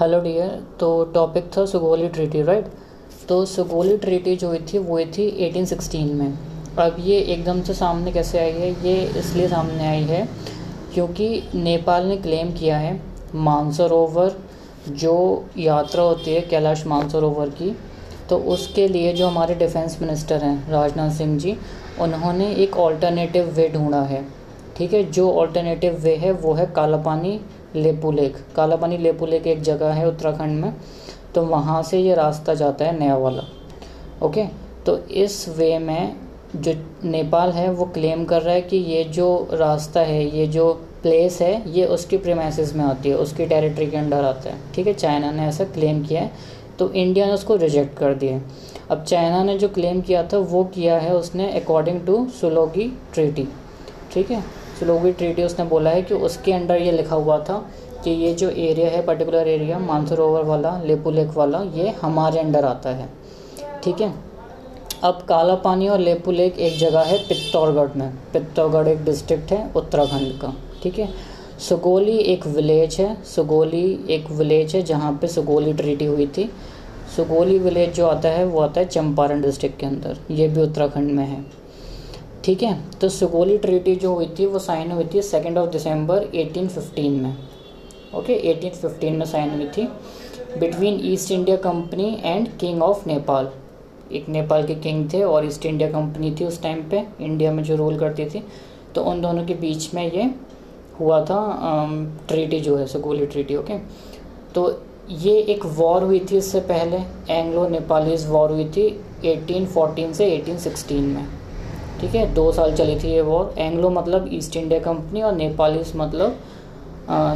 Hello dear तो topic था Sugauli treaty right तो सुगोली ट्रीटी जो हुई थी, वो हुई थी 1816 में। अब ये एकदम से सामने कैसे आई है? ये इसलिए सामने आई है क्योंकि नेपाल ने क्लेम किया है मानसरोवर जो यात्रा होती है कैलाश मानसरोवर की। तो उसके लिए जो हमारे डिफेंस मिनिस्टर हैं, राजनाथ सिंह जी, उन्होंने एक ऑल्टरनेटिव वे ढूंढा है। ठीक है, जो ऑल्टरनेटिव वे है, वो है काला पानी लेपू लेक काला पानी लेपू लेक एक जगह है उत्तराखंड में तो वहाँ से ये रास्ता जाता है नया वाला। ओके? तो इस वे में जो नेपाल है, वो क्लेम कर रहा है कि ये जो रास्ता है, ये जो प्लेस है, ये उसकी प्रेमाइसिस में आती है, उसकी टेरिटरी के अंडर आता है। ठीक है? चाइना ने ऐसा क्लेम किया है तो इंडिया ने उसको रिजेक्ट कर दिया अब चाइना ने जो क्लेम किया था, वो किया है उसने अकॉर्डिंग टू सुलोगी ट्रीटी ठीक है? स्लोवी ट्रीटी उसने बोला है कि उसके अंडर ये लिखा हुआ था कि ये जो एरिया है पर्टिकुलर एरिया मानसरोवर वाला लेपू लेक वाला, ये हमारे अंडर आता है। ठीक है? अब काला पानी और लेपू लेक एक जगह है पित्तौरगढ़ में। पित्तौरगढ़ एक डिस्ट्रिक्ट है उत्तराखंड का। ठीक है? सुगोली एक विलेज है। सुगोली एक विलेज है जहाँ पे सुगोली ट्रीटी हुई थी। सुगोली विलेज जो आता है, वो आता है चंपारण डिस्ट्रिक्ट के अंदर। ये भी उत्तराखंड में है। ठीक है? तो सुगोली ट्रीटी जो हुई थी वो साइन हुई थी सेकेंड ऑफ़ दिसंबर 1815 में। ओके okay, 1815 में साइन हुई थी। Between East India company and king of Nepal एक नेपाल के किंग थे और ईस्ट इंडिया कंपनी थी उस टाइम पे इंडिया में जो रूल करती थी। तो उन दोनों के बीच में ये हुआ था ट्रीटी जो है सुगोली ट्रीटी ओके तो ये एक वॉर हुई थी इससे पहले एंग्लो नेपालीज वॉर हुई थी 1814 से 1816 में। ठीक है, दो साल चली थी ये वॉर एंग्लो मतलब ईस्ट इंडिया कंपनी और नेपालीस मतलब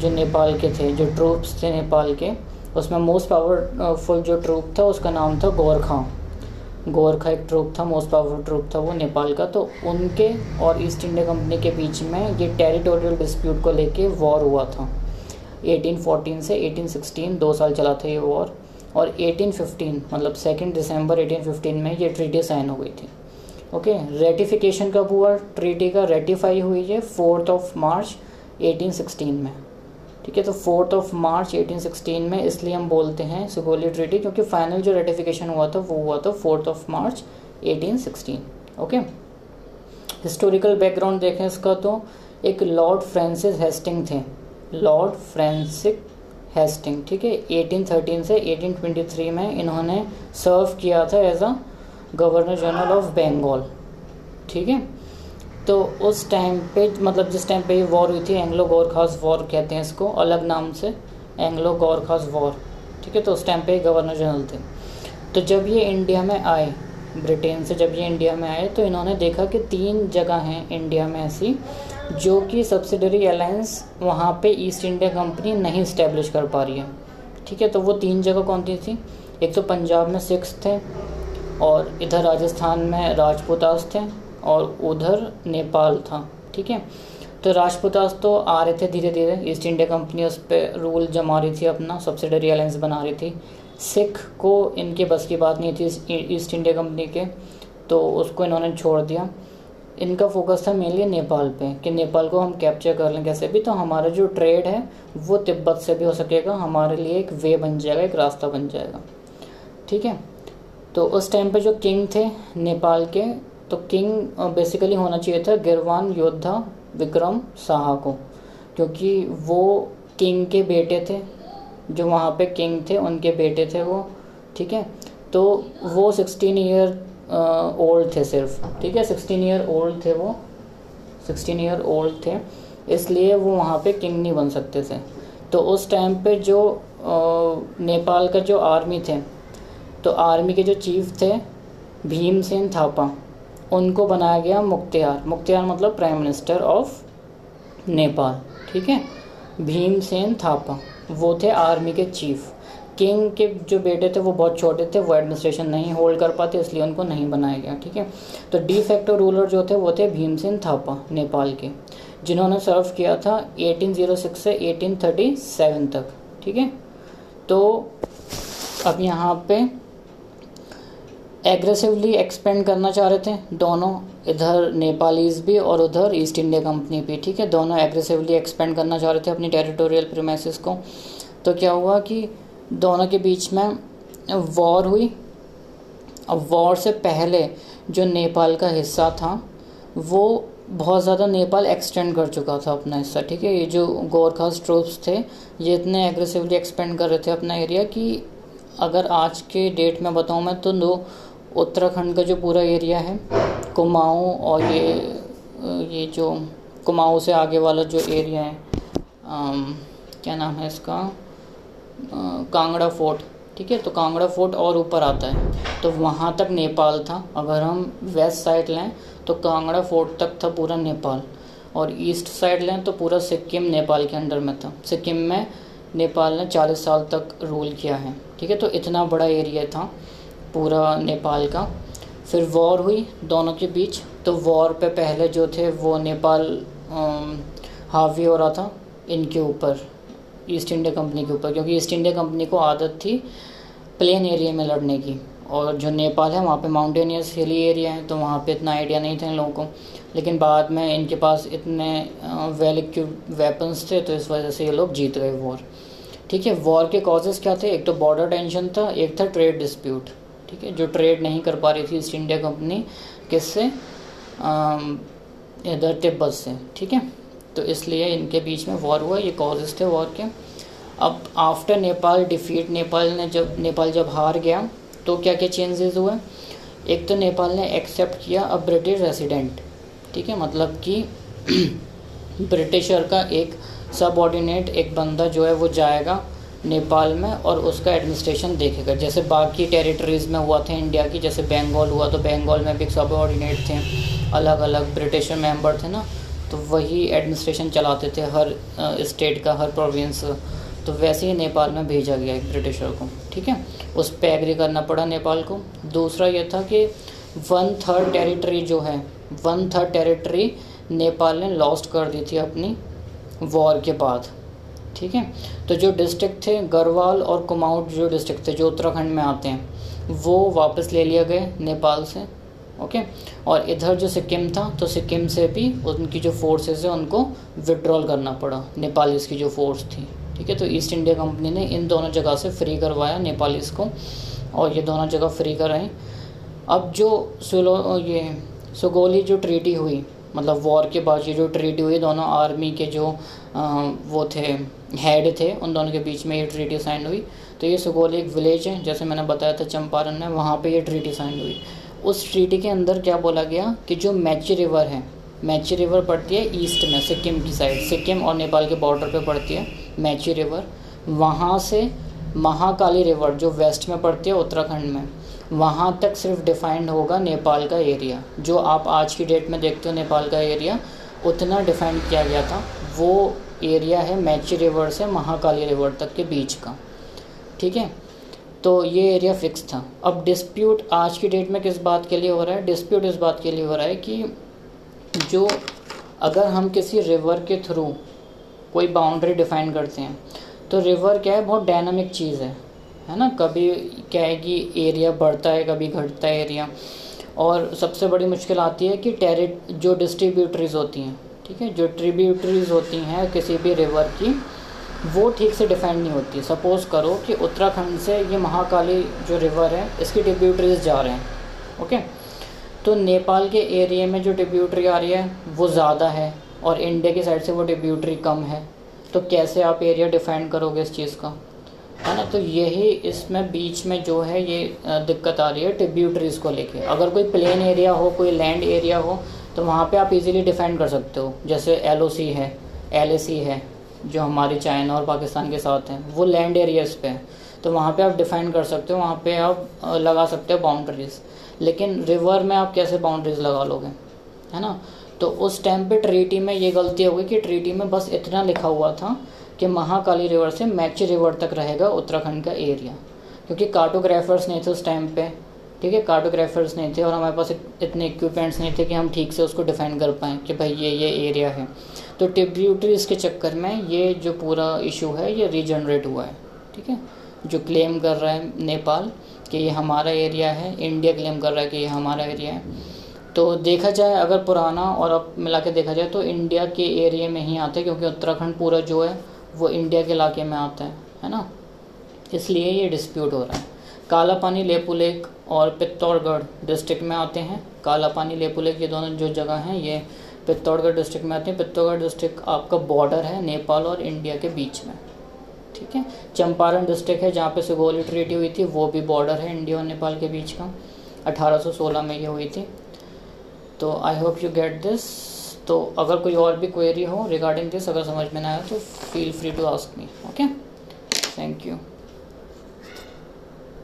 जो नेपाल के थे, जो ट्रूप्स थे नेपाल के, उसमें मोस्ट पावरफुल जो ट्रूप था, उसका नाम था गोरखा। गोरखा एक ट्रूप था मोस्ट पावरफुल ट्रूप था वो नेपाल का। तो उनके और ईस्ट इंडिया कंपनी के बीच में ये टेरिटोरियल डिस्प्यूट को लेके वॉर हुआ था। 1814 से 1816 दो साल चला था ये वॉर और 1815 मतलब सेकेंड दिसंबर 1815 में ये ट्रीटी साइन हो गई थी। ओके रेटिफिकेशन कब हुआ? ट्रीटी का रेटिफाई हुई है फोर्थ ऑफ़ मार्च 1816 में। ठीक है तो फोर्थ ऑफ़ मार्च 1816 में इसलिए हम बोलते हैं सुगोली ट्रीटी क्योंकि फाइनल जो रेटिफिकेशन हुआ था, वो हुआ था fourth of March 1816 okay. Historical background देखें इसका तो एक लॉर्ड फ्रांसिस हेस्टिंग थे। लॉर्ड फ्रांसिक हेस्टिंग ठीक है 1813 से 1823 में इन्होंने सर्व किया था as a governor general of Bengal, ठीक है? तो उस टाइम पे मतलब जिस टाइम पे ये वॉर हुई थी, एंग्लो गोरखास वॉर कहते हैं इसको, अलग नाम से, एंग्लो गोरखास वॉर ठीक है? तो उस टाइम पे गवर्नर जनरल थे। तो जब ये इंडिया में आए ब्रिटेन से जब ये इंडिया में आए तो इन्होंने देखा कि तीन जगह हैं इंडिया में ऐसी, जो कि सब्सिडरी अलायंस वहाँ पे ईस्ट इंडिया कंपनी नहीं इस्टेब्लिश कर पा रही है। ठीक है? तो वो तीन जगह कौन सी थी? एक तो पंजाब में सिक्स थे और इधर राजस्थान में राजपूतास थे और उधर नेपाल था, ठीक है? तो राजपूतास तो आ रहे थे धीरे धीरे। ईस्ट इंडिया कंपनी उस पर रूल जमा रही थी अपना सब्सिडरी अलायंस बना रही थी। सिख को इनके बस की बात नहीं थी ईस्ट इंडिया कंपनी के तो उसको इन्होंने छोड़ दिया। इनका फोकस था मेनली नेपाल पे, कि नेपाल को हम कैप्चर कर लें कैसे भी। तो हमारा जो ट्रेड है, वो तिब्बत से भी हो सकेगा, हमारे लिए एक वे बन जाएगा, एक रास्ता बन जाएगा, ठीक है? तो उस टाइम पे जो किंग थे, नेपाल के तो किंग बेसिकली होना चाहिए था गिरवान, योद्धा, विक्रम शाह को। क्योंकि वो किंग के बेटे थे, जो वहाँ पे किंग थे, उनके बेटे थे वो, ठीक है? तो वो सिक्सटीन ईयर ओल्ड थे सिर्फ़, ठीक है? सिक्सटीन ईयर ओल्ड थे वो सिक्सटीन ईयर ओल्ड थे, इसलिए वो वहाँ पे किंग नहीं बन सकते थे। तो उस टाइम पे जो नेपाल का जो आर्मी थे तो आर्मी के जो चीफ थे, भीमसेन थापा, उनको बनाया गया मुख्तियार। मुख्तियार मतलब प्राइम मिनिस्टर ऑफ़ नेपाल ठीक है? भीमसेन थापा, वो थे आर्मी के चीफ। किंग के जो बेटे थे, वो बहुत छोटे थे, वो एडमिनिस्ट्रेशन नहीं होल्ड कर पाते, इसलिए उनको नहीं बनाया गया, ठीक है? तो डी फैक्टो रूलर जो थे, वो थे भीमसेन थापा, नेपाल के, जिन्होंने सर्व किया था 1806 से 1837 तक, ठीक है? तो अब यहाँ पे एग्रेसिवली एक्सपेंड करना चाह रहे थे। दोनों इधर नेपालीज भी और उधर ईस्ट इंडिया कंपनी भी, ठीक है? दोनों एग्रेसिवली एक्सपेंड करना चाह रहे थे अपनी टेरिटोरियल प्रीमेसिस को। तो क्या हुआ कि दोनों के बीच में वॉर हुई। अब वॉर से पहले जो नेपाल का हिस्सा था, वो बहुत ज़्यादा नेपाल एक्सटेंड कर चुका था अपना हिस्सा, ठीक है? ये जो गोरखास ट्रूप्स थे, ये इतने एग्रेसिवली एक्सपेंड कर रहे थे अपना एरिया कि अगर आज के डेट में बताऊँ मैं तो दो उत्तराखंड का जो पूरा एरिया है, कुमाऊँ और ये ये जो कुमाऊँ से आगे वाला जो एरिया है क्या नाम है इसका? कांगड़ा फोर्ट, ठीक है? तो कांगड़ा फोर्ट और ऊपर आता है। तो वहाँ तक नेपाल था। अगर हम वेस्ट साइड लें तो कांगड़ा फोर्ट तक था पूरा नेपाल। और ईस्ट साइड लें तो पूरा सिक्किम नेपाल के अंडर में था। सिक्किम में नेपाल ने 40 साल तक रूल किया है, ठीक है? तो इतना बड़ा एरिया था। पूरा नेपाल का। फिर वॉर हुई दोनों के बीच। तो वॉर पे पहले जो थे, वो नेपाल हावी हो रहा था इनके ऊपर, ईस्ट इंडिया कंपनी के ऊपर। क्योंकि ईस्ट इंडिया कंपनी को आदत थी प्लेन एरिया में लड़ने की। और जो नेपाल है, वहाँ पे माउंटेनियस हिली एरिया है तो वहाँ पे इतना आइडिया नहीं था इन लोगों को। लेकिन बाद में इनके पास इतने वेल इक्विप वेपन्स थे तो इस वजह से ये लोग जीत गए वॉर। ठीक है, वॉर के कॉजेज़ क्या थे? एक तो बॉर्डर टेंशन था, एक था ट्रेड डिस्प्यूट ठीक है, जो ट्रेड नहीं कर पा रही थी ईस्ट इंडिया कंपनी किससे? इधर तिब्बत से, ठीक है? तो इसलिए इनके बीच में वॉर हुआ, ये कॉजेज़ थे वॉर के। अब आफ्टर नेपाल डिफीट नेपाल ने जब नेपाल जब हार गया तो क्या क्या चेंजेस हुए? एक तो नेपाल ने एक्सेप्ट किया अब ब्रिटिश रेसिडेंट ठीक है? मतलब कि ब्रिटिशर का एक सबऑर्डिनेट एक बंदा जो है, वो जाएगा। नेपाल में और उसका एडमिनिस्ट्रेशन देखेगा। जैसे बाकी टेरिटरीज़ में हुआ था इंडिया की, जैसे बंगाल हुआ तो बंगाल में भी सब ऑर्डिनेट थे। अलग अलग ब्रिटिश मेंबर थे ना तो वही एडमिनिस्ट्रेशन चलाते थे हर स्टेट का, हर प्रोविंस तो वैसे ही नेपाल में भेजा गया एक ब्रिटिशर को, ठीक है? उस पर एग्री करना पड़ा नेपाल को। दूसरा यह था कि वन थर्ड टेरिटरी जो है वन थर्ड टेरिटरी नेपाल ने लॉस्ट कर दी थी अपनी वॉर के बाद। ठीक है? तो जो डिस्ट्रिक्ट थे, गढ़वाल और कुमाऊँ जो डिस्ट्रिक्ट थे, जो उत्तराखंड में आते हैं, वो वापस ले लिया गए नेपाल से ओके और इधर जो सिक्किम था तो सिक्किम से भी उनकी जो फोर्सेस है, उनको विड्रॉल करना पड़ा, नेपालीज़ की जो फोर्स थी, ठीक है? तो ईस्ट इंडिया कंपनी ने इन दोनों जगह से फ्री करवाया नेपालीस को, और ये दोनों जगह फ्री कराएँ अब जो सुलो, ये सुगोली जो ट्रीटी हुई मतलब वॉर के बाद ये जो ट्रीटी हुई दोनों आर्मी के जो आ, वो थे हेड थे उन दोनों के बीच में ये ट्रीटी साइन हुई। तो ये सुगोली एक विलेज है जैसे मैंने बताया था चंपारण में वहाँ पे ये ट्रीटी साइन हुई। उस ट्रीटी के अंदर क्या बोला गया कि जो मैची रिवर है मैची रिवर पड़ती है ईस्ट में सिक्किम की साइड सिक्किम और नेपाल के बॉर्डर पे पड़ती है मैची रिवर वहाँ से महाकाली रिवर जो वेस्ट में पड़ती है उत्तराखंड में वहाँ तक सिर्फ़ डिफाइंड होगा नेपाल का एरिया जो आप आज की डेट में देखते हो नेपाल का एरिया उतना डिफाइंड किया गया था। वो एरिया है मैची रिवर से महाकाली रिवर तक के बीच का। ठीक है? तो ये एरिया फिक्स था। अब डिस्प्यूट आज की डेट में किस बात के लिए हो रहा है? डिस्प्यूट इस बात के लिए हो रहा है कि जो अगर हम किसी रिवर के थ्रू कोई बाउंड्री डिफाइन करते हैं तो रिवर क्या है? बहुत डायनामिक चीज़ है। है ना? कभी क्या है कि एरिया बढ़ता है, कभी घटता है एरिया और सबसे बड़ी मुश्किल आती है कि टेरिट जो डिस्ट्रीब्यूटरीज होती हैं, ठीक है? जो ट्रिब्यूटरीज होती हैं किसी भी रिवर की, वो ठीक से डिफाइन नहीं होती। सपोज़ करो कि उत्तराखंड से ये महाकाली जो रिवर है, इसकी ट्रिब्यूटरीज जा रहे हैं ओके तो नेपाल के एरिया में जो ट्रिब्यूटरी आ रही है, वो ज़्यादा है और इंडिया की साइड से वो ट्रिब्यूटरी कम है। तो कैसे आप एरिया डिफाइन करोगे इस चीज़ का? है ना तो यही इसमें बीच में जो है ये दिक्कत आ रही है ट्रिब्यूटरीज़ को लेके। अगर कोई प्लेन एरिया हो, कोई लैंड एरिया हो तो वहाँ पे आप इजीली डिफेंड कर सकते हो। जैसे एलओसी है एलएसी है, जो हमारी चाइना और पाकिस्तान के साथ हैं, वो लैंड एरियाज़ पे है। तो वहाँ पे आप डिफाइन कर सकते हो, वहाँ पे आप लगा सकते हो बाउंड्रीज़ लेकिन रिवर में आप कैसे बाउंड्रीज लगा लोगे, है ना? तो उस टाइम पे ट्रीटी में ये गलती हो गई कि ट्रीटी में बस इतना लिखा हुआ था कि महाकाली रिवर से मैची रिवर तक रहेगा उत्तराखंड का एरिया। क्योंकि कार्टोग्राफर्स नहीं थे उस टाइम पे, ठीक है? कार्टोग्राफर्स नहीं थे और हमारे पास इतने इक्विपमेंट्स नहीं थे कि हम ठीक से उसको डिफाइन कर पाएँ कि भाई ये ये एरिया है। तो ट्रिब्यूटरीज के चक्कर में ये जो पूरा इशू है, ये रीजनरेट हुआ है, ठीक है? जो क्लेम कर रहा है नेपाल कि ये हमारा एरिया है इंडिया क्लेम कर रहा है कि ये हमारा एरिया है। तो देखा जाए, अगर पुराना और अब मिला के देखा जाए तो इंडिया के एरिया में ही आता है, क्योंकि उत्तराखंड पूरा जो है वो इंडिया के इलाके में आता है है ना? इसलिए ये डिस्प्यूट हो रहा है। काला पानी लेपू लेक और पित्तौड़गढ़ डिस्ट्रिक्ट में आते हैं। काला पानी लेपू लेक ये दोनों जो जगह हैं, ये पित्तौड़गढ़ डिस्ट्रिक्ट में आते हैं। पित्तौड़गढ़ डिस्ट्रिक्ट आपका बॉर्डर है नेपाल और इंडिया के बीच में, ठीक है? चंपारण डिस्ट्रिक्ट है जहाँ पे सुगोली ट्रीटी हुई थी, वो भी बॉर्डर है इंडिया और नेपाल के बीच का। 1816 में ये हुई थी। तो I hope you get this तो अगर कोई और भी क्वेरी हो रिगार्डिंग दिस अगर समझ में ना आया तो feel free to ask me okay thank you